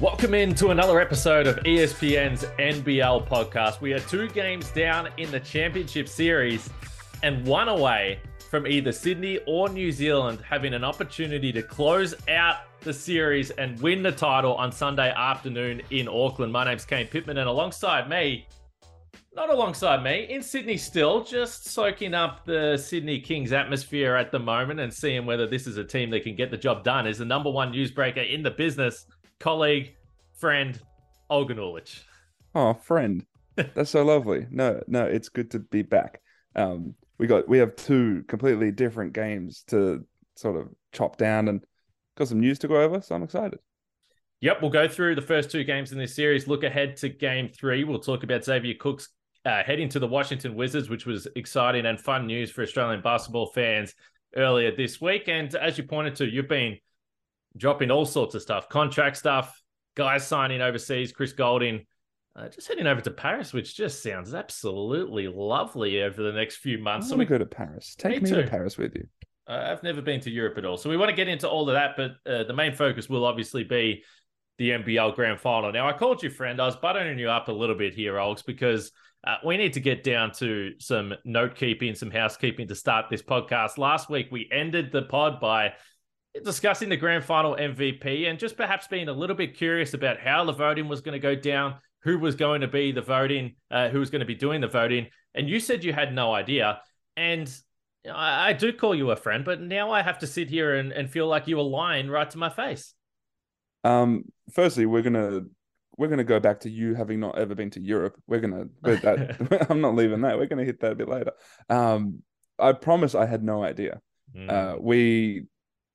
Welcome in to another episode of ESPN's NBL podcast. We are two games down in the championship series and one away from either Sydney or New Zealand having an opportunity to close out the series and win the title on Sunday afternoon in Auckland. My name's Kane Pittman, and alongside me, not alongside me, in Sydney still, just soaking up the Sydney Kings atmosphere at the moment and seeing whether this is a team that can get the job done, is the number one newsbreaker in the business colleague, friend, Olgun Uluc. Oh, friend. That's so lovely. No, no, it's good to be back. Um, we got we have two completely different games to sort of chop down and got some news to go over, so I'm excited. Yep, we'll go through the first two games in this series. Look ahead to game three. We'll talk about Xavier Cooks uh, heading to the Washington Wizards, which was exciting and fun news for Australian basketball fans earlier this week. And as you pointed to, you've been dropping all sorts of stuff, contract stuff, guys signing overseas, Chris Goulding, uh, just heading over to Paris, which just sounds absolutely lovely over the next few months. I want so we go to Paris. Take me, me to Paris with you. Uh, I've never been to Europe at all, so we want to get into all of that. But uh, the main focus will obviously be the NBL Grand Final. Now, I called you friend. I was buttering you up a little bit here, Olks, because uh, we need to get down to some note keeping, some housekeeping to start this podcast. Last week, we ended the pod by discussing the grand final MVP and just perhaps being a little bit curious about how the voting was going to go down, who was going to be the voting, uh, who was going to be doing the voting. And you said you had no idea. And I, I, do call you a friend, but now I have to sit here and, and feel like you are lying right to my face. Um, firstly, we're gonna we're gonna go back to you having not ever been to Europe. We're gonna that I'm not leaving that. We're gonna hit that a bit later. Um, I promise I had no idea. Mm. Uh, we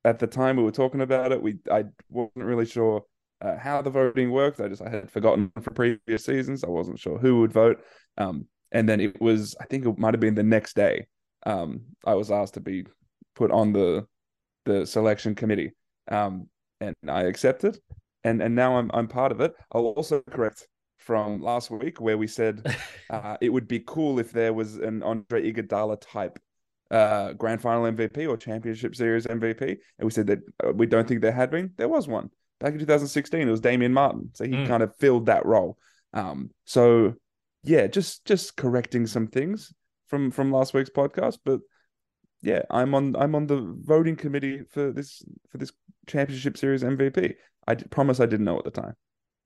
at the time we were talking about it, we I wasn't really sure uh, how the voting worked. I just I had forgotten from previous seasons. I wasn't sure who would vote. Um, and then it was I think it might have been the next day. Um, I was asked to be put on the the selection committee, um, and I accepted. And and now I'm I'm part of it. I'll also correct from last week where we said uh, it would be cool if there was an Andre Iguodala type uh, grand final MVP or championship series MVP, and we said that uh, we don't think there had been. There was one back in 2016. It was Damian Martin, so he mm. kind of filled that role. Um, so yeah, just just correcting some things from from last week's podcast, but yeah, I'm on I'm on the voting committee for this for this championship series MVP. I promise I didn't know at the time.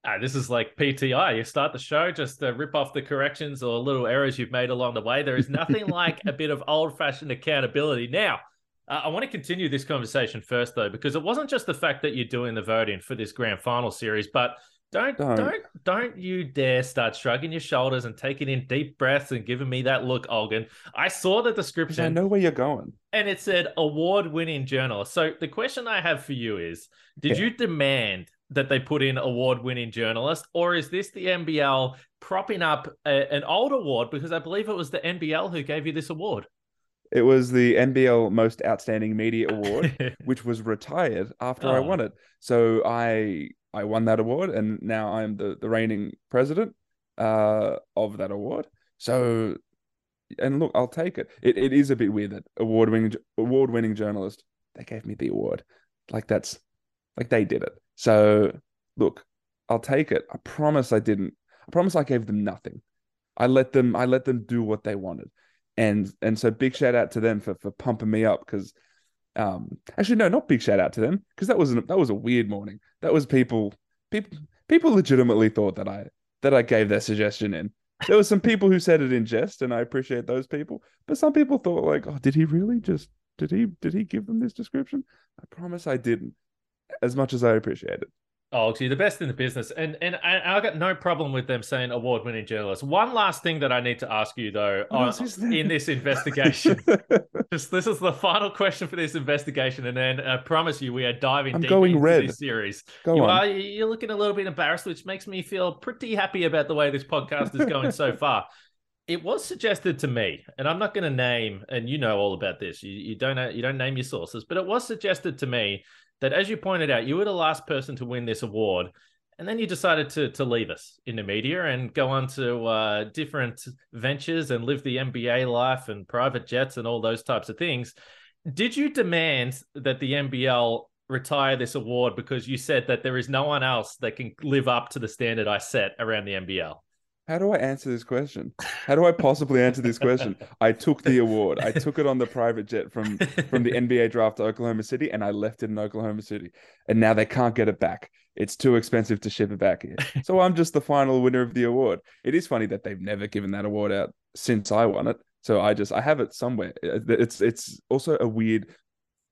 Uh, this is like PTI. You start the show, just to rip off the corrections or little errors you've made along the way. There is nothing like a bit of old fashioned accountability. Now, uh, I want to continue this conversation first, though, because it wasn't just the fact that you're doing the voting for this grand final series, but don't, don't don't don't you dare start shrugging your shoulders and taking in deep breaths and giving me that look, Olgun. I saw the description. I know where you're going. And it said award-winning journalist. So the question I have for you is: Did yeah. you demand that they put in award-winning journalist, or is this the NBL propping up a, an old award? Because I believe it was the NBL who gave you this award. It was the NBL Most Outstanding Media Award, which was retired after oh. I won it. So I I won that award, and now I'm the the reigning president uh, of that award. So, and look, I'll take it. It it is a bit weird that award winning award winning journalist they gave me the award, like that's like they did it. So look, I'll take it. I promise I didn't. I promise I gave them nothing. I let them. I let them do what they wanted, and and so big shout out to them for for pumping me up because um, actually, no, not big shout out to them because that was that was a weird morning. That was people, people, people legitimately thought that I that I gave their suggestion in. There were some people who said it in jest, and I appreciate those people. But some people thought like, oh, did he really just did he did he give them this description? I promise I didn't. As much as I appreciate it. Oh, you're the best in the business, and and I, I got no problem with them saying award-winning journalist. One last thing that I need to ask you though, oh, on, uh, in this investigation, just this is the final question for this investigation, and then I promise you we are diving I'm deep into red. this series. Go you on. are you're looking a little bit embarrassed, which makes me feel pretty happy about the way this podcast is going so far. It was suggested to me, and I'm not going to name, and you know all about this. You, you don't uh, you don't name your sources, but it was suggested to me that, as you pointed out, you were the last person to win this award. And then you decided to, to leave us in the media and go on to uh, different ventures and live the NBA life and private jets and all those types of things. Did you demand that the NBL retire this award because you said that there is no one else that can live up to the standard I set around the NBL. How do I answer this question? How do I possibly answer this question? I took the award. I took it on the private jet from from the NBA draft to Oklahoma City, and I left it in Oklahoma City. And now they can't get it back. It's too expensive to ship it back here. So I'm just the final winner of the award. It is funny that they've never given that award out since I won it. So I just I have it somewhere. Uh, it's it's also a weird.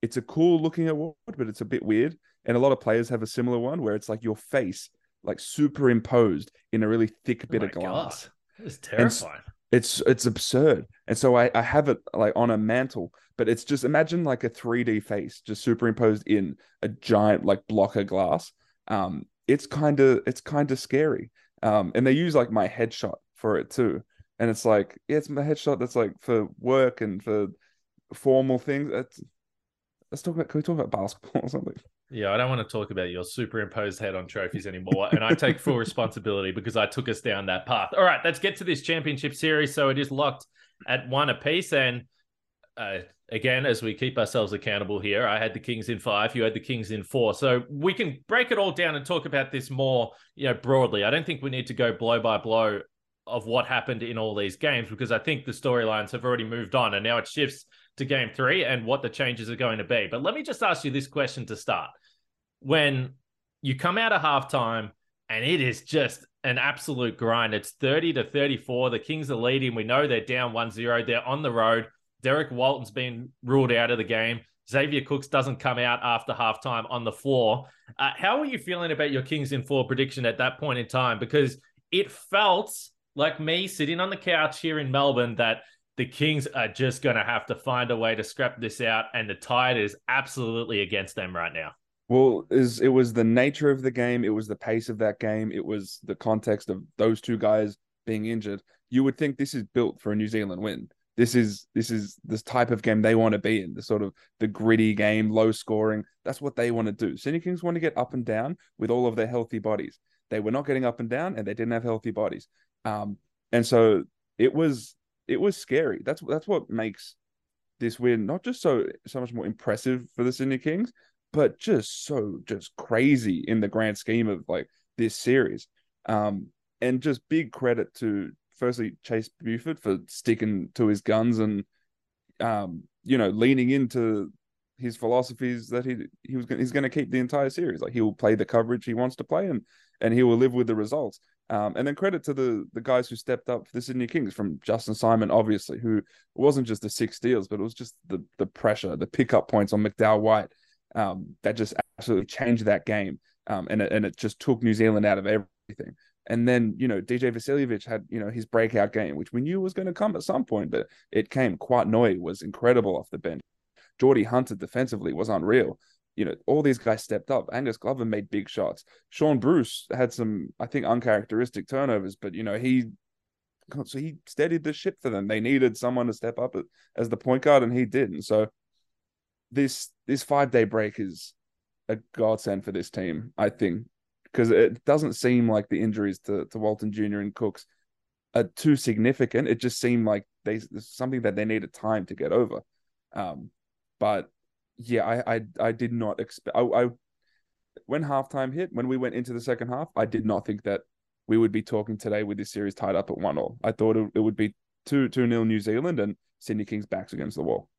It's a cool looking award, but it's a bit weird. And a lot of players have a similar one where it's like your face like superimposed in a really thick oh bit oh of glass. It's terrifying. it's it's absurd. And so I, I have it like on a mantle, but it's just imagine like a 3D face just superimposed in a giant like block of glass. Um, it's kind of it's kind of scary. Um, and they use like my headshot for it too. And it's like, yeah, it's my headshot that's like for work and for formal things. It's, let's talk about can we talk about basketball or something? Yeah, I don't want to talk about your superimposed head on trophies anymore. and I take full responsibility because I took us down that path. All right, let's get to this championship series. So it is locked at one apiece. And uh, again, as we keep ourselves accountable here, I had the Kings in five, you had the Kings in four. So we can break it all down and talk about this more, you know, broadly. I don't think we need to go blow by blow of what happened in all these games because I think the storylines have already moved on and now it shifts to game three and what the changes are going to be. But let me just ask you this question to start. When you come out of halftime and it is just an absolute grind, it's 30 to 34. The Kings are leading. We know they're down 1 0. They're on the road. Derrick Walton's been ruled out of the game. Xavier Cooks doesn't come out after halftime on the floor. Uh, how are you feeling about your Kings in four prediction at that point in time? Because it felt like me sitting on the couch here in Melbourne that the Kings are just going to have to find a way to scrap this out, and the tide is absolutely against them right now. Well, is it was the nature of the game, it was the pace of that game, it was the context of those two guys being injured. You would think this is built for a New Zealand win. This is this is this type of game they want to be in, the sort of the gritty game, low scoring. That's what they want to do. Sydney Kings want to get up and down with all of their healthy bodies. They were not getting up and down, and they didn't have healthy bodies. Um, and so it was it was scary. That's that's what makes this win not just so so much more impressive for the Sydney Kings, but just so just crazy in the grand scheme of like this series. Um, and just big credit to firstly Chase Buford for sticking to his guns and um, you know, leaning into his philosophies that he he was he's going to keep the entire series. Like he will play the coverage he wants to play, and and he will live with the results. Um, and then credit to the the guys who stepped up for the Sydney Kings, from Justin Simon, obviously, who wasn't just the six steals, but it was just the the pressure, the pickup points on McDowell White um, that just absolutely changed that game. Um, and it, and it just took New Zealand out of everything. And then you know DJ Vasiljevic had you know his breakout game, which we knew was going to come at some point, but it came. Kouat was incredible off the bench. Geordie Hunter defensively was unreal you know, all these guys stepped up. Angus Glover made big shots. Shaun Bruce had some, I think, uncharacteristic turnovers, but you know, he so he steadied the ship for them. They needed someone to step up as the point guard, and he did. And so this this five day break is a godsend for this team, I think, because it doesn't seem like the injuries to to Walton Jr. and Cooks are too significant. It just seemed like they something that they needed time to get over. Um, but yeah, I I, I did not expect. I, I when halftime hit, when we went into the second half, I did not think that we would be talking today with this series tied up at one all. I thought it, it would be two two nil New Zealand and Sydney Kings backs against the wall.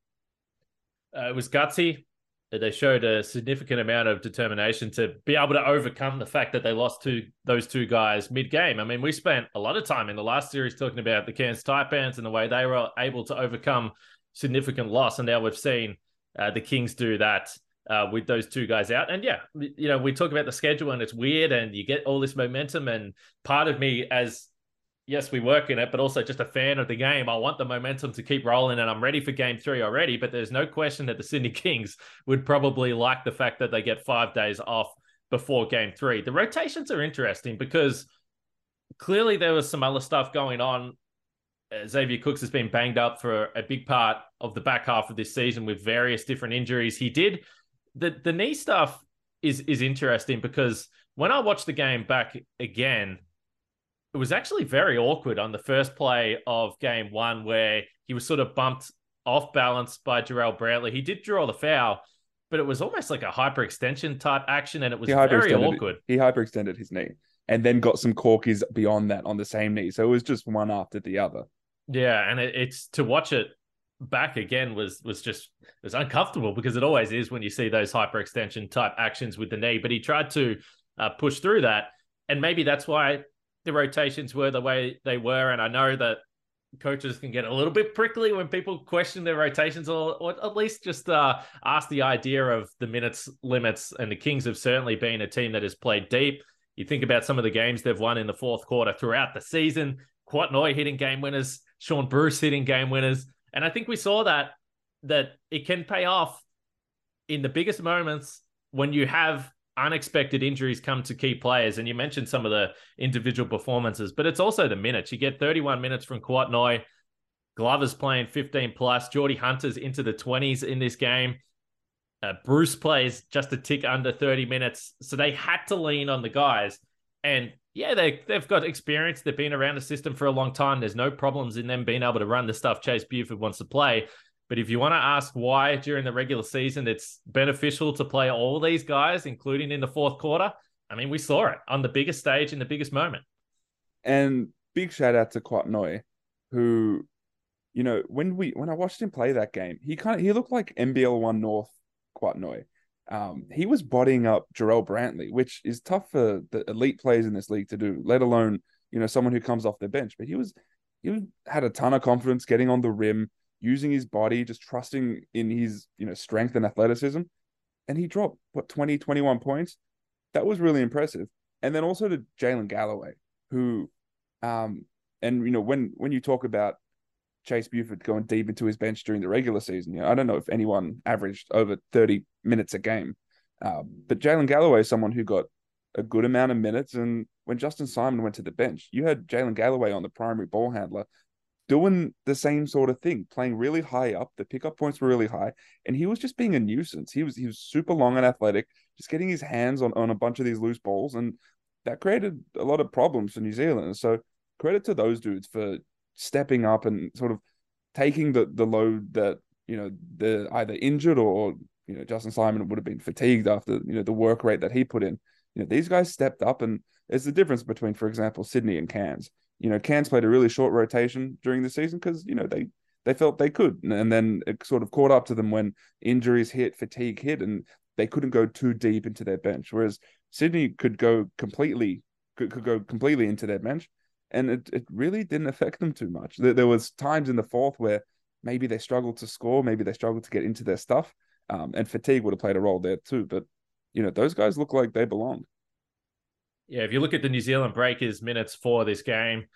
Uh, it was gutsy. They showed a significant amount of determination to be able to overcome the fact that they lost to those two guys mid game. I mean, we spent a lot of time in the last series talking about the Cairns Taipans and the way they were able to overcome significant loss, and now we've seen uh, the Kings do that uh, with those two guys out. And yeah, you know, we talk about the schedule and it's weird and you get all this momentum. And part of me, as yes, we work in it, but also just a fan of the game, I want the momentum to keep rolling and I'm ready for game three already. But there's no question that the Sydney Kings would probably like the fact that they get five days off before game three. The rotations are interesting because clearly there was some other stuff going on Uh, Xavier Cooks has been banged up for a big part of the back half of this season with various different injuries. He did the the knee stuff is is interesting because when I watched the game back again, it was actually very awkward on the first play of game one where he was sort of bumped off balance by Jarrell Brantley. He did draw the foul, but it was almost like a hyperextension type action, and it was very awkward. He hyperextended his knee and then got some corkies beyond that on the same knee. So it was just one after the other. Yeah, and it, it's to watch it back again was was just was uncomfortable because it always is when you see those hyperextension type actions with the knee. But he tried to uh, push through that, and maybe that's why the rotations were the way they were. And I know that coaches can get a little bit prickly when people question their rotations or, or at least just uh, ask the idea of the minutes limits. And the Kings have certainly been a team that has played deep. You think about some of the games they've won in the fourth quarter throughout the season. Kwiatkowski hitting game winners, Shaun Bruce hitting game winners. And I think we saw that that it can pay off in the biggest moments when you have unexpected injuries come to key players. And you mentioned some of the individual performances, but it's also the minutes. You get 31 minutes from Kwiatkowski. Glover's playing 15 plus. Geordie Hunter's into the 20s in this game. Uh, Bruce plays just a tick under 30 minutes. So they had to lean on the guys. And yeah, they, they've got experience. They've been around the system for a long time. There's no problems in them being able to run the stuff Chase Buford wants to play. But if you want to ask why during the regular season it's beneficial to play all these guys, including in the fourth quarter, I mean, we saw it on the biggest stage in the biggest moment. And big shout out to Kwiatkowski, who, you know, when we when I watched him play that game, he kind of he looked like NBL One North Kwiatkowski. Um, he was bodying up Jarrell Brantley, which is tough for the elite players in this league to do, let alone you know someone who comes off the bench. But he was he had a ton of confidence getting on the rim, using his body, just trusting in his, you know, strength and athleticism. And he dropped what 20, 21 points. That was really impressive. And then also to Jalen Galloway, who um and you know, when when you talk about Chase Buford going deep into his bench during the regular season, you know, I don't know if anyone averaged over 30 minutes a game. Um, but Jalen Galloway is someone who got a good amount of minutes. And when Justin Simon went to the bench, you had Jalen Galloway on the primary ball handler doing the same sort of thing, playing really high up. The pickup points were really high, and he was just being a nuisance. He was he was super long and athletic, just getting his hands on, on a bunch of these loose balls, and that created a lot of problems for New Zealand. So credit to those dudes for stepping up and sort of taking the the load that you know the either injured or you know Justin Simon would have been fatigued after you know the work rate that he put in. You know these guys stepped up, and there's the difference between, for example, Sydney and Cairns you know, Cairns played a really short rotation during the season because you know they they felt they could, and then it sort of caught up to them when injuries hit, fatigue hit, and they couldn't go too deep into their bench. Whereas Sydney could go completely could, could go completely into their bench, and it, it really didn't affect them too much. There, was times in the fourth where maybe they struggled to score, maybe they struggled to get into their stuff, um, and fatigue would have played a role there too. But you know, those guys look like they belong. yeah, if you look at the New Zealand Breakers minutes for this game,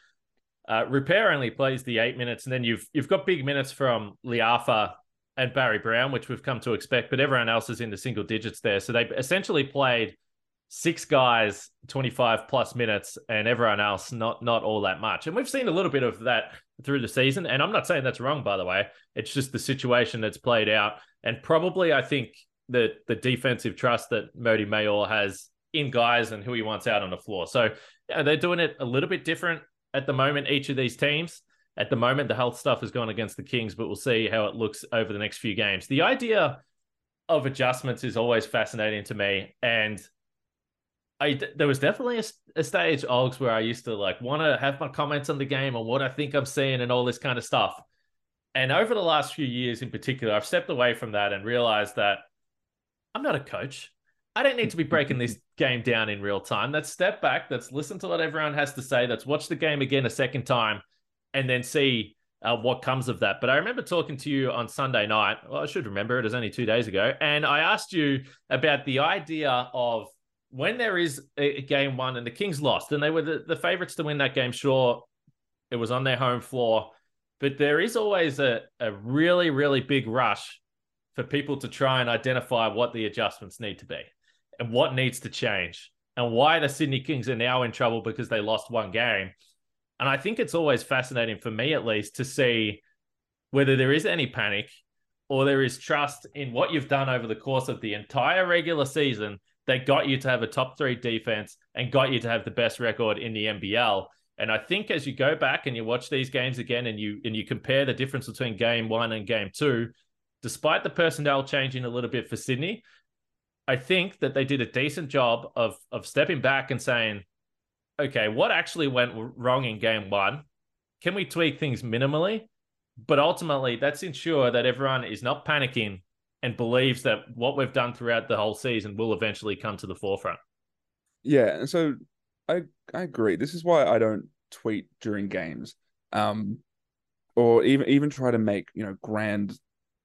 uh, Rupert only plays the eight minutes, and then you've you've got big minutes from Le'afa and Barry Brown, which we've come to expect, but everyone else is in the single digits there. So they essentially played six guys 25 plus minutes and everyone else not not all that much and we've seen a little bit of that through the season and i'm not saying that's wrong by the way it's just the situation that's played out and probably i think that the defensive trust that Mody Maor has in guys and who he wants out on the floor. So yeah, they're doing it a little bit different at the moment, each of these teams. At the moment, the health stuff has gone against the Kings, but we'll see how it looks over the next few games. The idea of adjustments is always fascinating to me. And I, there was definitely a, a stage, Ogs, where I used to like want to have my comments on the game and what I think I'm seeing and all this kind of stuff. And over the last few years in particular, I've stepped away from that and realized that I'm not a coach. I don't need to be breaking this game down in real time. Let's step back. Let's listen to what everyone has to say. Let's watch the game again a second time and then see uh, what comes of that. But I remember talking to you on Sunday night. Well, I should remember it was only two days ago. And I asked you about the idea of when there is a game one and the Kings lost, and they were the, the favorites to win that game, sure, it was on their home floor. But there is always a, a really, really big rush for people to try and identify what the adjustments need to be and what needs to change and why the Sydney Kings are now in trouble because they lost one game. And I think it's always fascinating for me, at least, to see whether there is any panic or there is trust in what you've done over the course of the entire regular season that got you to have a top three defense and got you to have the best record in the NBL. And I think as you go back and you watch these games again and you and you compare the difference between game one and game two, despite the personnel changing a little bit for Sydney, I think that they did a decent job of of stepping back and saying, okay, what actually went wrong in game one? Can we tweak things minimally? But ultimately, let's ensure that everyone is not panicking and believes that what we've done throughout the whole season will eventually come to the forefront. Yeah, and so I I agree. This is why I don't tweet during games, um, or even even try to make you know grand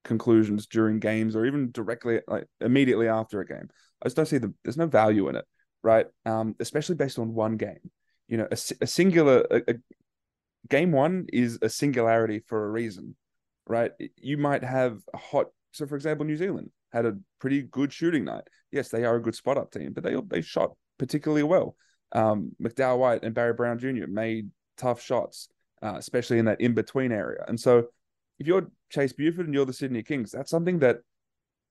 conclusions during games or even directly like immediately after a game. I just don't see the there's no value in it, right? Um, especially based on one game. You know, a, a singular a, a, game one is a singularity for a reason, right? You might have a hot. So, for example, New Zealand had a pretty good shooting night. Yes, they are a good spot up team, but they they shot particularly well. Um, McDowell White and Barry Brown Jr. made tough shots, uh, especially in that in between area. And so, if you're Chase Buford and you're the Sydney Kings, that's something that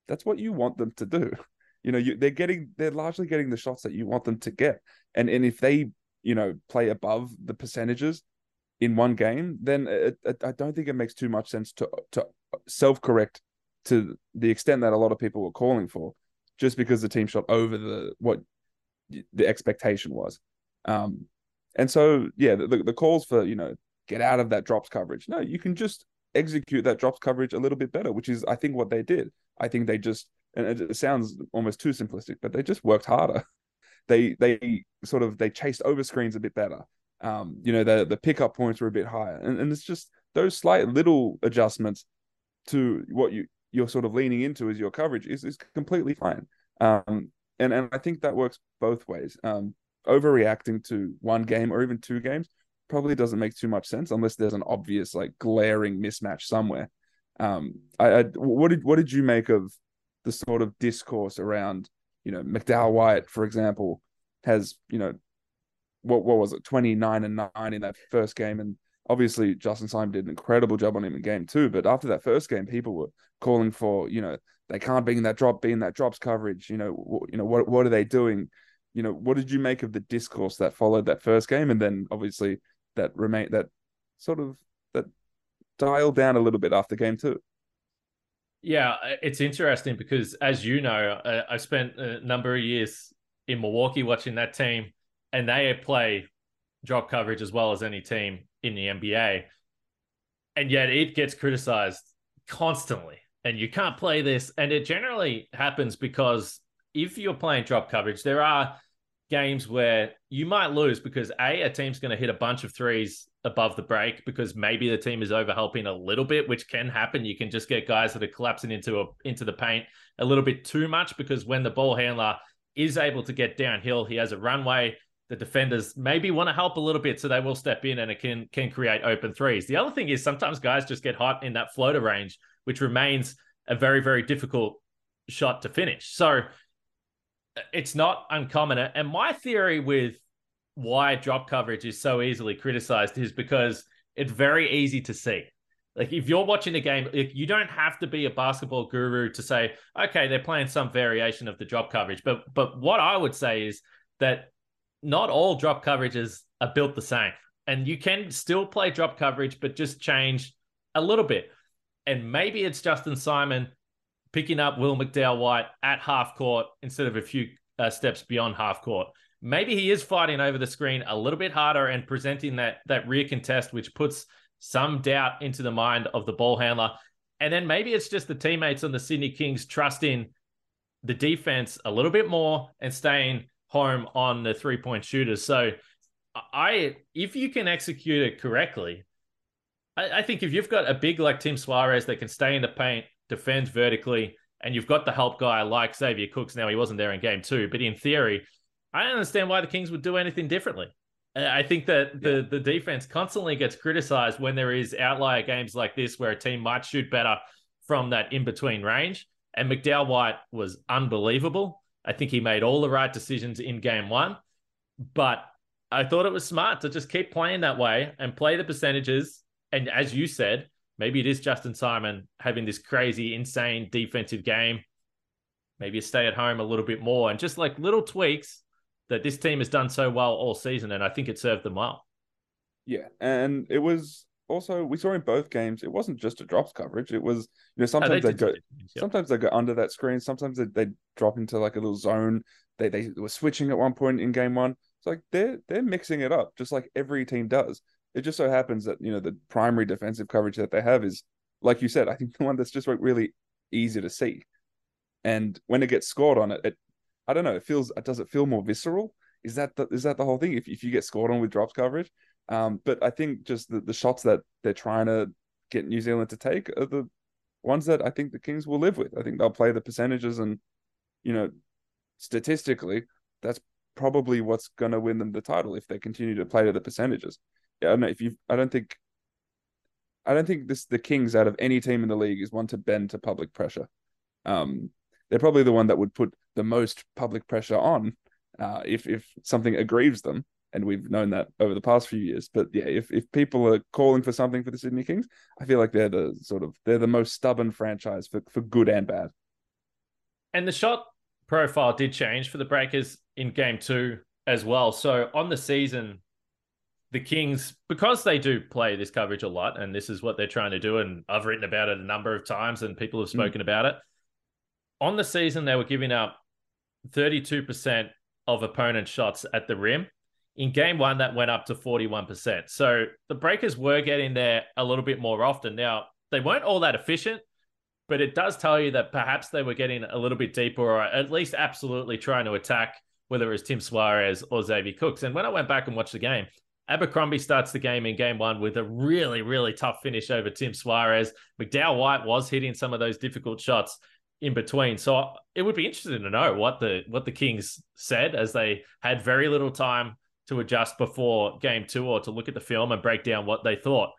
that's what you want them to do. You know, you, they're getting they're largely getting the shots that you want them to get, and and if they you know play above the percentages in one game, then it, it, I don't think it makes too much sense to to self correct to the extent that a lot of people were calling for, just because the team shot over the what the expectation was. Um, and so yeah, the, the calls for you know get out of that drops coverage. No, you can just execute that drops coverage a little bit better, which is I think what they did. I think they just and it sounds almost too simplistic, but they just worked harder. They they sort of they chased over screens a bit better. Um, you know, the the pickup points were a bit higher, and, and it's just those slight little adjustments to what you you're sort of leaning into as your coverage is is completely fine. Um, and and I think that works both ways. Um, overreacting to one game or even two games probably doesn't make too much sense unless there's an obvious like glaring mismatch somewhere. Um, I, I what did what did you make of the sort of discourse around you know McDowell White, for example, has you know what what was it twenty nine and nine in that first game, and obviously Justin Simon did an incredible job on him in game two. But after that first game, people were calling for you know they can't be in that drop, be in that drops coverage. You know, w- you know what what are they doing? You know, what did you make of the discourse that followed that first game, and then obviously that remain that sort of that dialed down a little bit after game two. Yeah, it's interesting because, as you know, I spent a number of years in Milwaukee watching that team, and they play drop coverage as well as any team in the NBA. And yet it gets criticized constantly and you can't play this. And it generally happens because if you're playing drop coverage, there are games where you might lose because a a team's going to hit a bunch of threes above the break because maybe the team is overhelping a little bit, which can happen. You can just get guys that are collapsing into a into the paint a little bit too much because when the ball handler is able to get downhill, he has a runway. The defenders maybe want to help a little bit, so they will step in and it can can create open threes. The other thing is sometimes guys just get hot in that floater range which remains a very, very difficult shot to finish. So uh, it's not uncommon. And my theory with why drop coverage is so easily criticized is because it's very easy to see. Like if you're watching a game, you don't have to be a basketball guru to say, okay, they're playing some variation of the drop coverage. But but what I would say is that not all drop coverages are built the same. And you can still play drop coverage, but just change a little bit and maybe it's Justin Simon picking up Will McDowell White at half court instead of a few uh, steps beyond half court. Maybe he is fighting over the screen a little bit harder and presenting that that rear contest, which puts some doubt into the mind of the ball handler. And then maybe it's just the teammates on the Sydney Kings trusting the defense a little bit more and staying home on the three point shooters. So I if you can execute it correctly, I, I think if you've got a big like Tim Soares that can stay in the paint, defend vertically, and you've got the help guy like Xavier Cooks. Now he wasn't there in game two, but in theory, I don't understand why the Kings would do anything differently. I think that the, yeah. the defense constantly gets criticized when there is outlier games like this where a team might shoot better from that in between range. And McDowell White was unbelievable. I think he made all the right decisions in game one. But I thought it was smart to just keep playing that way and play the percentages and as you said, maybe it is Justin Simon having this crazy, insane defensive game. Maybe you stay at home a little bit more and just like little tweaks that this team has done so well all season. And I think it served them well. Yeah. And it was also we saw in both games it wasn't just a drops coverage. It was you know sometimes Oh, they they go things, sometimes they go under that screen. Sometimes they they drop into like a little zone. They they were switching at one point in game one. It's like they're they're mixing it up just like every team does. It just so happens that you know the primary defensive coverage that they have is like you said. I think the one that's just like really easy to see. And when it gets scored on it, it I don't know. It feels does it feel more visceral? Is that the, is that the whole thing? If if you get scored on with drops coverage, um, but I think just the, the shots that they're trying to get New Zealand to take are the ones that I think the Kings will live with. I think they'll play the percentages, and you know, statistically, that's probably what's going to win them the title if they continue to play to the percentages. Yeah, I don't know if you. I don't think. I don't think this the Kings out of any team in the league is one to bend to public pressure. Um, they're probably the one that would put the most public pressure on uh, if if something aggrieves them, and we've known that over the past few years. But yeah, if if people are calling for something for the Sydney Kings, I feel like they're the sort of they're the most stubborn franchise for for good and bad. And the shot profile did change for the Breakers in game two as well. So on the season, the Kings, because they do play this coverage a lot, and this is what they're trying to do, and I've written about it a number of times, and people have spoken mm. about it. On the season, they were giving up 32% of opponent shots at the rim. In game one, that went up to 41%. So the Breakers were getting there a little bit more often. Now, they weren't all that efficient, but it does tell you that perhaps they were getting a little bit deeper or at least absolutely trying to attack, whether it was Tim Soares or Xavier Cooks. And when I went back and watched the game, Abercrombie starts the game in game one with a really, really tough finish over Tim Soares. McDowell White was hitting some of those difficult shots in between. So it would be interesting to know what the what the Kings said as they had very little time to adjust before game two or to look at the film and break down what they thought.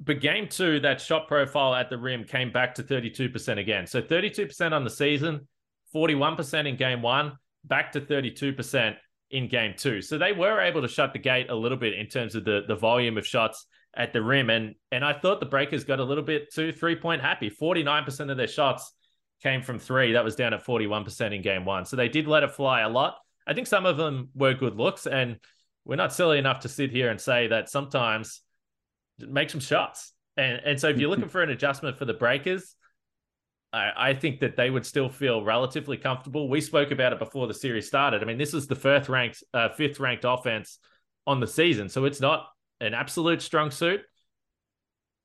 But game two, that shot profile at the rim came back to 32% again. So 32% on the season, 41% in game one, back to 32% in game two. So they were able to shut the gate a little bit in terms of the, the volume of shots at the rim. And and I thought the Breakers got a little bit too three point happy. 49% of their shots came from three. That was down at 41% in game one. So they did let it fly a lot. I think some of them were good looks. And we're not silly enough to sit here and say that sometimes make some shots. And and so if you're looking for an adjustment for the Breakers, I, I think that they would still feel relatively comfortable. We spoke about it before the series started. I mean, this is the fifth ranked uh, fifth ranked offense on the season, so it's not an absolute strong suit,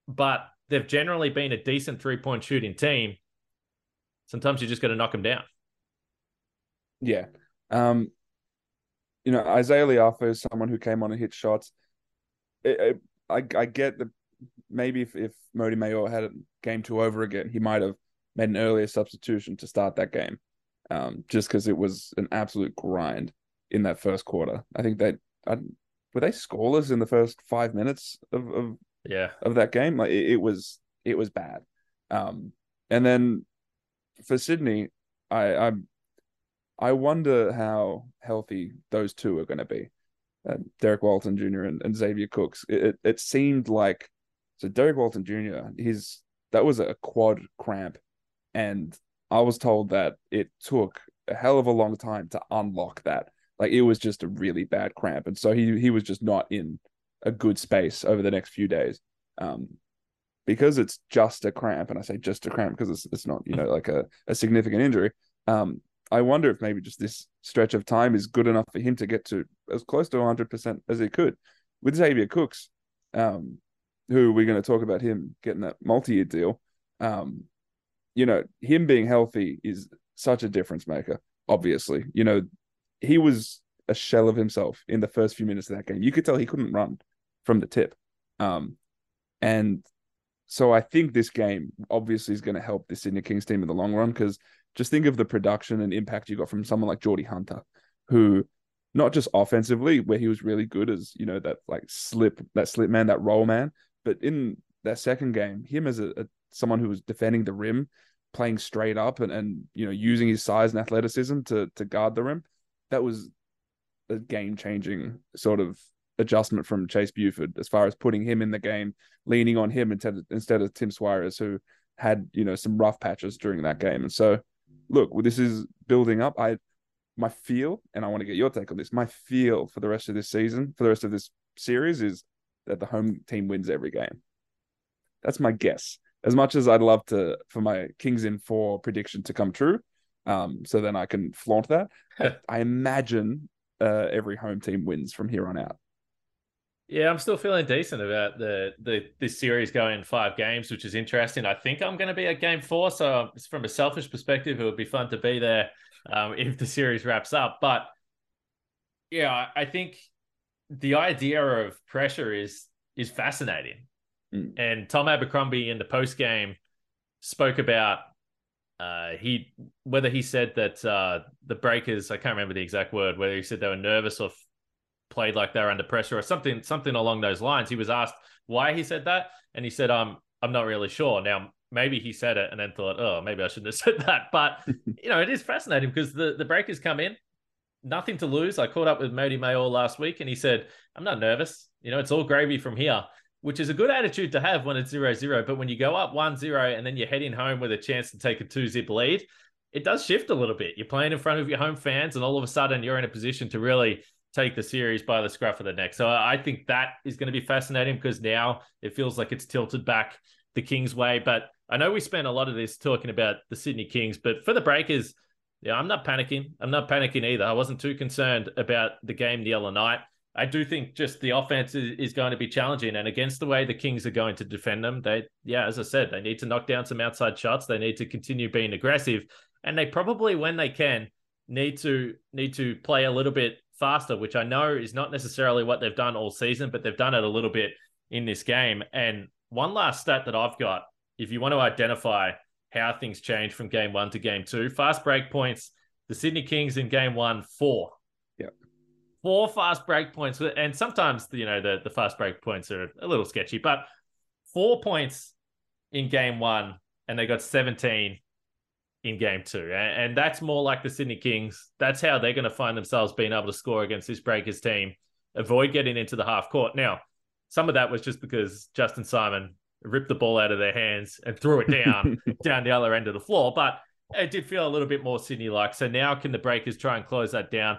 but they've generally been a decent three point shooting team. Sometimes you just got to knock them down. Yeah. Um, you know, Izayah Le'afa is someone who came on and hit shots. It, it, I, I get that maybe if, if Mody Maor had game two over again, he might have made an earlier substitution to start that game. Um, just because it was an absolute grind in that first quarter. I think that I, were they scoreless in the first five minutes of, of yeah of that game. Like it, it was it was bad. Um, and then for Sydney, I I I wonder how healthy those two are going to be. Uh, Derrick Walton Jr. And, and Xavier Cooks. It, it, it seemed like so Derrick Walton Jr. His that was a quad cramp, and I was told that it took a hell of a long time to unlock that. Like it was just a really bad cramp, and so he he was just not in a good space over the next few days. Um, because it's just a cramp, and I say just a cramp because it's it's not you know like a, a significant injury. Um, I wonder if maybe just this stretch of time is good enough for him to get to as close to 100% as he could. With Xavier Cooks, um, who we're going to talk about him getting that multi-year deal, um, you know, him being healthy is such a difference maker. Obviously, you know, he was a shell of himself in the first few minutes of that game. You could tell he couldn't run from the tip, um, and so I think this game obviously is going to help the Sydney Kings team in the long run because just think of the production and impact you got from someone like Geordie Hunter, who not just offensively, where he was really good as you know that like slip that slip man, that roll man, but in that second game, him as a, a someone who was defending the rim, playing straight up and, and you know using his size and athleticism to to guard the rim, that was a game changing sort of adjustment from Chase Buford as far as putting him in the game, leaning on him instead of, instead of Tim Soares, who had you know some rough patches during that game. And so, look, this is building up. I my feel, and I want to get your take on this. My feel for the rest of this season, for the rest of this series, is that the home team wins every game. That's my guess. As much as I'd love to for my Kings in four prediction to come true, um, so then I can flaunt that. I imagine uh, every home team wins from here on out. Yeah, I'm still feeling decent about the the this series going five games, which is interesting. I think I'm going to be at game four, so from a selfish perspective, it would be fun to be there um, if the series wraps up. But yeah, I think the idea of pressure is is fascinating. Mm. And Tom Abercrombie in the post game spoke about uh, he whether he said that uh, the Breakers I can't remember the exact word whether he said they were nervous or played like they were under pressure or something something along those lines. He was asked why he said that, and he said, "I'm I'm not really sure." Now maybe he said it and then thought, "Oh, maybe I shouldn't have said that." But you know, it is fascinating because the the Breakers come in, nothing to lose. I caught up with Mody Maor last week, and he said, "I'm not nervous. You know, it's all gravy from here." which is a good attitude to have when it's zero zero. But when you go up one zero and then you're heading home with a chance to take a two zip lead, it does shift a little bit. You're playing in front of your home fans, and all of a sudden you're in a position to really take the series by the scruff of the neck. So I think that is going to be fascinating because now it feels like it's tilted back the Kings way. But I know we spent a lot of this talking about the Sydney Kings, but for the Breakers, yeah, I'm not panicking. I'm not panicking either. I wasn't too concerned about the game the other night. I do think just the offense is, is, going to be challenging, and against the way the Kings are going to defend them, they, yeah, as I said, they need to knock down some outside shots. They need to continue being aggressive, and they probably, when they can, need to need to play a little bit faster, which I know is not necessarily what they've done all season, but they've done it a little bit in this game. And one last stat that I've got, if you want to identify how things change from game one to game two, fast break points. The Sydney Kings in game one, four four fast break points, and sometimes you know the the fast break points are a little sketchy, but four points in game one, and they got seventeen in game two, and, that's more like the Sydney Kings. That's how they're going to find themselves being able to score against this Breakers team, avoid getting into the half court. Now, some of that was just because Justin Simon ripped the ball out of their hands and threw it down down the other end of the floor, but it did feel a little bit more Sydney like. So now can the Breakers try and close that down?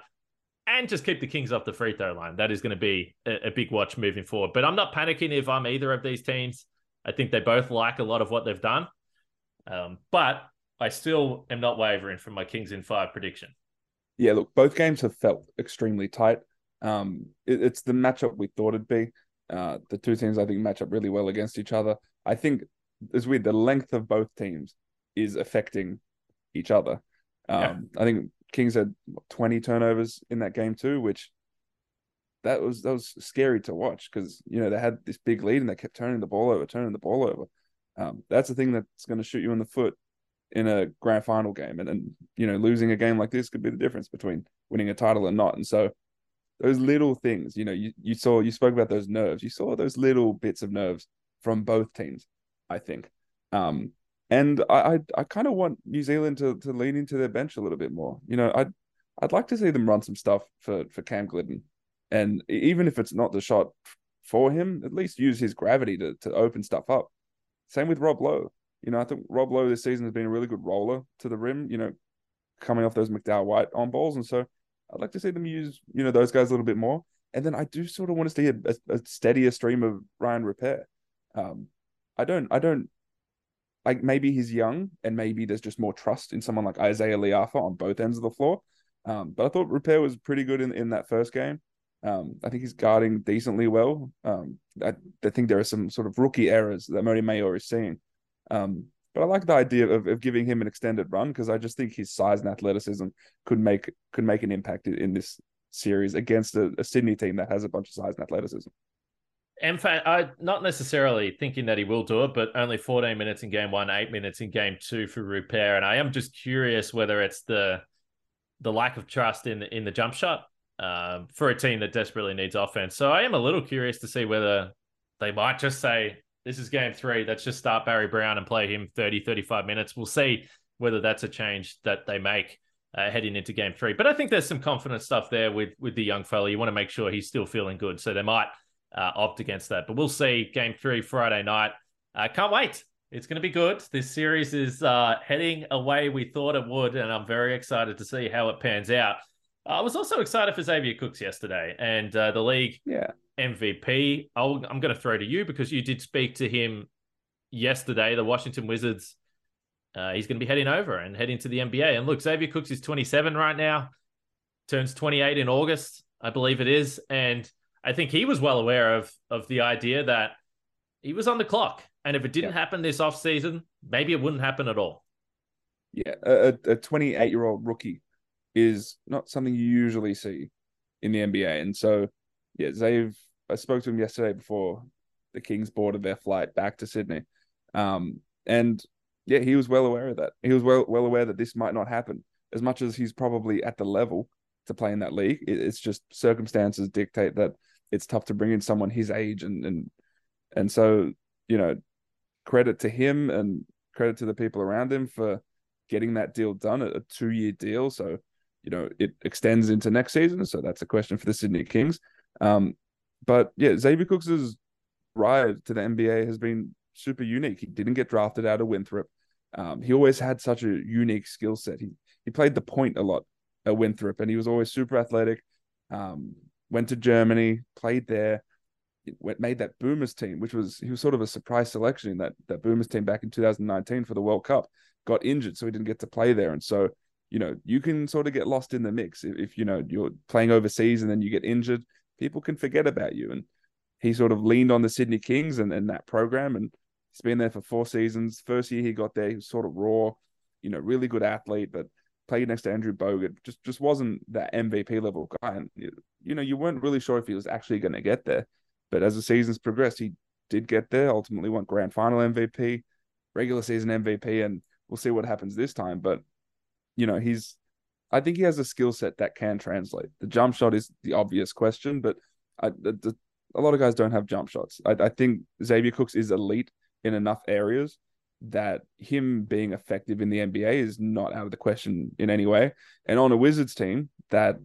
and just keep the Kings off the free throw line. That is going to be a, a, big watch moving forward. But I'm not panicking if I'm either of these teams. I think they both like a lot of what they've done. Um, but I still am not wavering from my Kings in five prediction. Yeah, look, both games have felt extremely tight. Um, it, it's the matchup we thought it'd be. Uh, the two teams I think match up really well against each other. I think it's weird. The length of both teams is affecting each other. Um, yeah. I think Kings had 20 turnovers in that game too, which that was that was scary to watch because you know they had this big lead and they kept turning the ball over, turning the ball over. Um, that's the thing that's going to shoot you in the foot in a grand final game, and then you know losing a game like this could be the difference between winning a title and not. And so those little things, you know, you you saw you spoke about those nerves, you saw those little bits of nerves from both teams. I think, um, and I I, I kind of want New Zealand to to lean into their bench a little bit more. You know, I'd I'd like to see them run some stuff for for Cam Gliddon, and even if it's not the shot for him, at least use his gravity to to open stuff up. Same with Rob Loe. You know, I think Rob Loe this season has been a really good roller to the rim. You know, coming off those McDowell White on balls, and so I'd like to see them use you know those guys a little bit more. And then I do sort of want to see a, a, steadier stream of Ryan Rupert. Um, I don't I don't like maybe he's young and maybe there's just more trust in someone like Izayah Le'afa on both ends of the floor. Um, but I thought Repair was pretty good in, in that first game. Um, I think he's guarding decently well. Um, I, I, think there are some sort of rookie errors that Mody Maor is seeing. Um, but I like the idea of, of giving him an extended run because I just think his size and athleticism could make could make an impact in, this series against a, a Sydney team that has a bunch of size and athleticism. In fact, I not necessarily thinking that he will do it, but only 14 minutes in game one, eight minutes in game two for Rupert. And I am just curious whether it's the the lack of trust in in the jump shot um, for a team that desperately needs offense. So I am a little curious to see whether they might just say, this is game three. Let's just start Barry Brown and play him 30, 35 minutes. We'll see whether that's a change that they make uh, heading into game three. But I think there's some confidence stuff there with with the young fella. You want to make sure he's still feeling good. So they might uh, opt against that. But we'll see. Game three Friday night. Uh, can't wait. It's going to be good. This series is uh, heading away we thought it would, and I'm very excited to see how it pans out. I was also excited for Xavier Cooks yesterday and uh, the league yeah. MVP. i am going to throw to you because you did speak to him yesterday. The Washington Wizards. Uh, he's going to be heading over and heading to the NBA. And look, Xavier Cooks is 27 right now, turns 28 in August, I believe it is, and I think he was well aware of of the idea that he was on the clock, and if it didn't yeah. happen this off season, maybe it wouldn't happen at all. Yeah, a 28 year old rookie is not something you usually see in the NBA. And so, yeah, Zave, I spoke to him yesterday before the Kings boarded their flight back to Sydney. Um, and yeah, he was well aware of that. He was well well aware that this might not happen as much as he's probably at the level to play in that league. it's just circumstances dictate that it's tough to bring in someone his age and and and so you know, credit to him and credit to the people around him for getting that deal done, a two year deal. So you know, it extends into next season. So that's a question for the Sydney Kings. Um, but yeah, Xavier Cooks's ride to the NBA has been super unique. He didn't get drafted out of Winthrop. Um, he always had such a unique skill set. He he played the point a lot at Winthrop, and he was always super athletic. Um, went to Germany, played there, went made that Boomers team, which was he was sort of a surprise selection in that that Boomers team back in 2019 for the World Cup. Got injured, so he didn't get to play there, and so you know, you can sort of get lost in the mix if, if, you know you're playing overseas and then you get injured. People can forget about you, and he sort of leaned on the Sydney Kings and, and that program, and he's been there for four seasons. First year he got there, he was sort of raw, you know, really good athlete, but played next to Andrew Bogut, just just wasn't that MVP level guy, and you know, you weren't really sure if he was actually going to get there. But as the seasons progressed, he did get there. Ultimately, won grand final MVP, regular season MVP, and we'll see what happens this time. But you know, he's I think he has a skill set that can translate. The jump shot is the obvious question, but I, the, the, a lot of guys don't have jump shots. I, I think Xavier Cooks is elite in enough areas that him being effective in the NBA is not out of the question in any way. And on a Wizards team that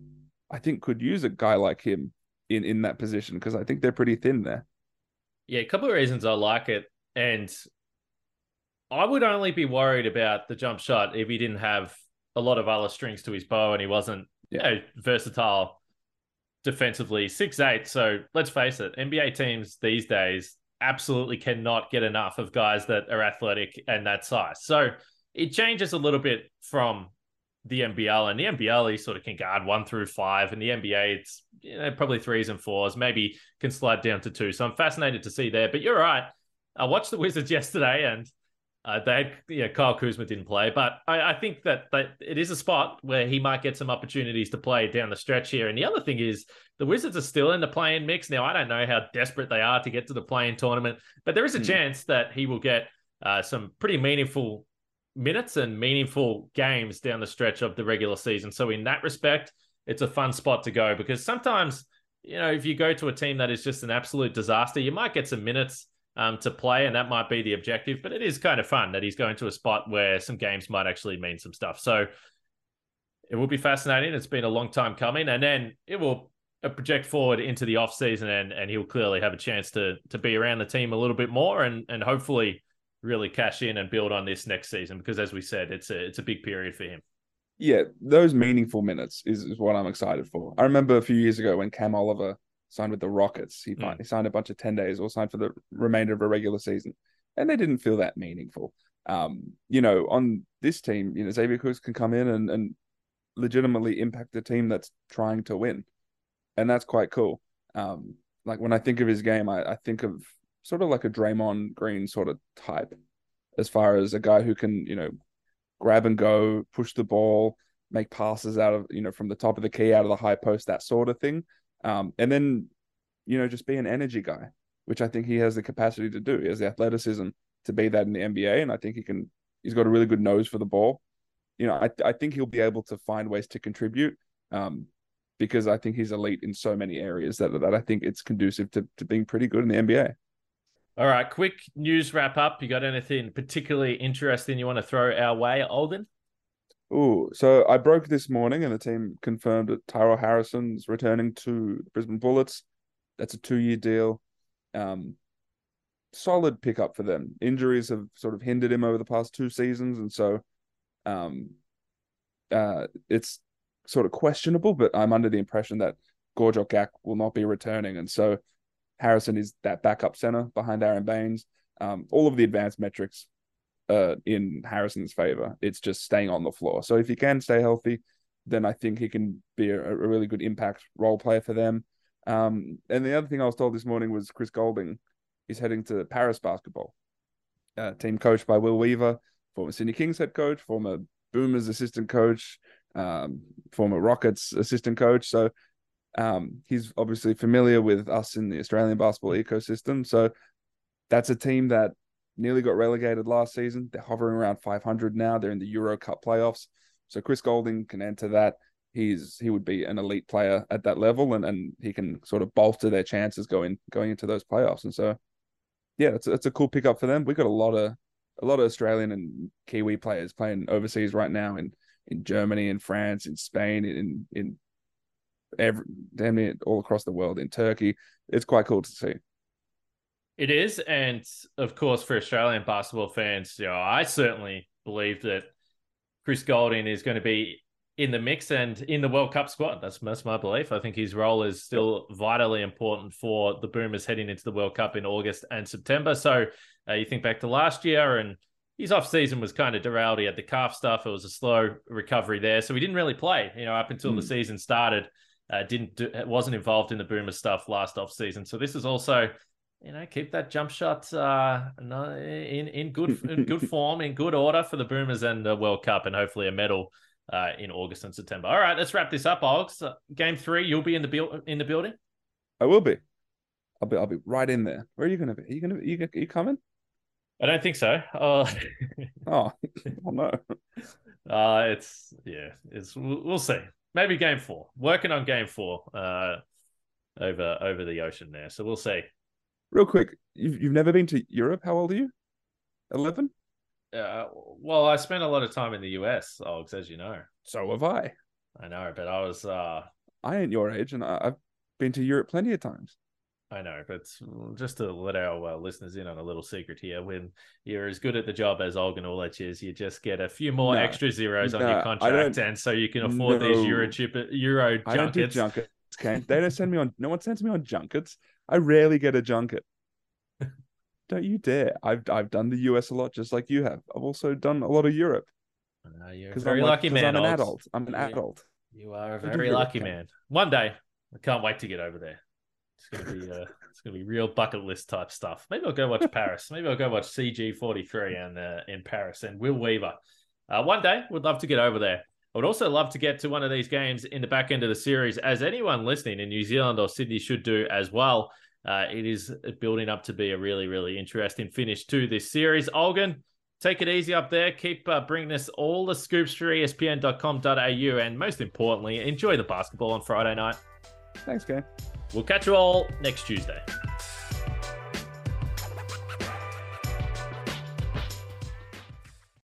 I think could use a guy like him in in that position because I think they're pretty thin there. Yeah, a couple of reasons I like it, and I would only be worried about the jump shot if he didn't have a lot of other strings to his bow and he wasn't yeah. you know, versatile defensively. Six eight. So let's face it, NBA teams these days absolutely cannot get enough of guys that are athletic and that size. So it changes a little bit from the NBL and the NBL he sort of can guard one through five and the NBA it's you know probably threes and fours maybe can slide down to two so I'm fascinated to see there but you're right I watched the Wizards yesterday and uh, they had, yeah, Kyle Kuzma didn't play, but I, I think that, that it is a spot where he might get some opportunities to play down the stretch here. And the other thing is, the Wizards are still in the play-in mix. Now, I don't know how desperate they are to get to the play-in tournament, but there is a mm. chance that he will get uh, some pretty meaningful minutes and meaningful games down the stretch of the regular season. So, in that respect, it's a fun spot to go because sometimes, you know, if you go to a team that is just an absolute disaster, you might get some minutes um, to play, and that might be the objective. But it is kind of fun that he's going to a spot where some games might actually mean some stuff. So it will be fascinating. It's been a long time coming, and then it will uh, project forward into the off season, and and he'll clearly have a chance to to be around the team a little bit more, and and hopefully really cash in and build on this next season because as we said, it's a it's a big period for him. Yeah, those meaningful minutes is, is what I'm excited for. I remember a few years ago when Cam Oliver signed with the Rockets. He, mm. signed a bunch of 10 days or signed for the remainder of a regular season. And they didn't feel that meaningful. Um, you know, on this team, you know, Xavier Cooks can come in and, and legitimately impact the team that's trying to win. And that's quite cool. Um, like when I think of his game, I, I think of sort of like a Draymond Green sort of type, as far as a guy who can, you know, grab and go, push the ball, make passes out of, you know, from the top of the key out of the high post, that sort of thing. Um, and then, you know, just be an energy guy, which I think he has the capacity to do. He has the athleticism to be that in the NBA, and I think he can. He's got a really good nose for the ball. You know, I I think he'll be able to find ways to contribute. Um, because I think he's elite in so many areas that that I think it's conducive to to being pretty good in the NBA. All right, quick news wrap up. You got anything particularly interesting you want to throw our way, Alden? Oh, so I broke this morning, and the team confirmed that Tyrell Harrison's returning to Brisbane Bullets. That's a two-year deal. Um, solid pickup for them. Injuries have sort of hindered him over the past two seasons, and so, um, uh, it's sort of questionable, but I'm under the impression that Gorjok Gak will not be returning. And so Harrison is that backup center behind Aron Baynes. Um, all of the advanced metrics uh, in Harrison's favor. It's just staying on the floor. So if he can stay healthy, then I think he can be a, a really good impact role player for them. Um, and the other thing I was told this morning was Chris Goulding is heading to Paris basketball, uh, team coached by Will Weaver, former Sydney Kings head coach, former Boomers assistant coach, um, former Rockets assistant coach. So um, he's obviously familiar with us in the Australian basketball ecosystem. So that's a team that nearly got relegated last season. They're hovering around 500 now. They're in the Euro Cup playoffs. So Chris Goulding can enter that. He's he would be an elite player at that level, and, and he can sort of bolster their chances going going into those playoffs. And so, yeah, it's it's a cool pickup for them. We've got a lot of a lot of Australian and Kiwi players playing overseas right now in in Germany, in France, in Spain, in in every damn near all across the world, in Turkey. It's quite cool to see. It is, and of course, for Australian basketball fans, you know, I certainly believe that Chris Goulding is going to be in the mix and in the World Cup squad. That's, that's my belief. I think his role is still vitally important for the Boomers heading into the World Cup in August and September. So uh, you think back to last year and his off season was kind of derailed. He had the calf stuff. It was a slow recovery there. So he didn't really play, you know, up until mm. the hmm. season started. Uh, didn't do, wasn't involved in the Boomer stuff last off season. So this is also you know, keep that jump shot uh, in in good in good form, in good order for the Boomers and the World Cup, and hopefully a medal uh, in August and September. All right, let's wrap this up, Ogs. Uh, game three, you'll be in the build in the building. I will be. I'll be. I'll be right in there. Where are you going to be? Are you going to? You, are you coming? I don't think so. Uh, oh, oh no. Uh, it's yeah. It's we'll see. Maybe game four. Working on game four. Uh, over over the ocean there. So we'll see. Real quick, you've, you've never been to Europe. How old are you? 11? Uh, well, I spent a lot of time in the US, Ogs, as you know. So have I. I know, but I was. uh I ain't your age, and I've been to Europe plenty of times. I know, but just to let our uh, listeners in on a little secret here, when you're as good at the job as Olgun Uluc is, you just get a few more no, extra zeros no, on your contract, and so you can afford no, these Euro chip, Euro junkets. I don't do junkets. Okay? They don't send me on. No one sends me on junkets. I rarely get a junket. Don't you dare! I've I've done the US a lot, just like you have. I've also done a lot of Europe. Uh, you're very I'm lucky man. I'm an adult. I'm an adult. You are a very lucky man. One day, I can't wait to get over there. It's gonna be uh, it's gonna be real bucket list type stuff. Maybe I'll go watch Paris. Maybe I'll go watch CG forty three and uh, in Paris and Will Weaver. Uh, one day, would love to get over there. I would also love to get to one of these games in the back end of the series, as anyone listening in New Zealand or Sydney should do as well. Uh, it is building up to be a really, really interesting finish to this series. Olgun, take it easy up there. Keep uh, bringing us all the scoops for espn.com.au. And most importantly, enjoy the basketball on Friday night. Thanks, Kane. We'll catch you all next Tuesday.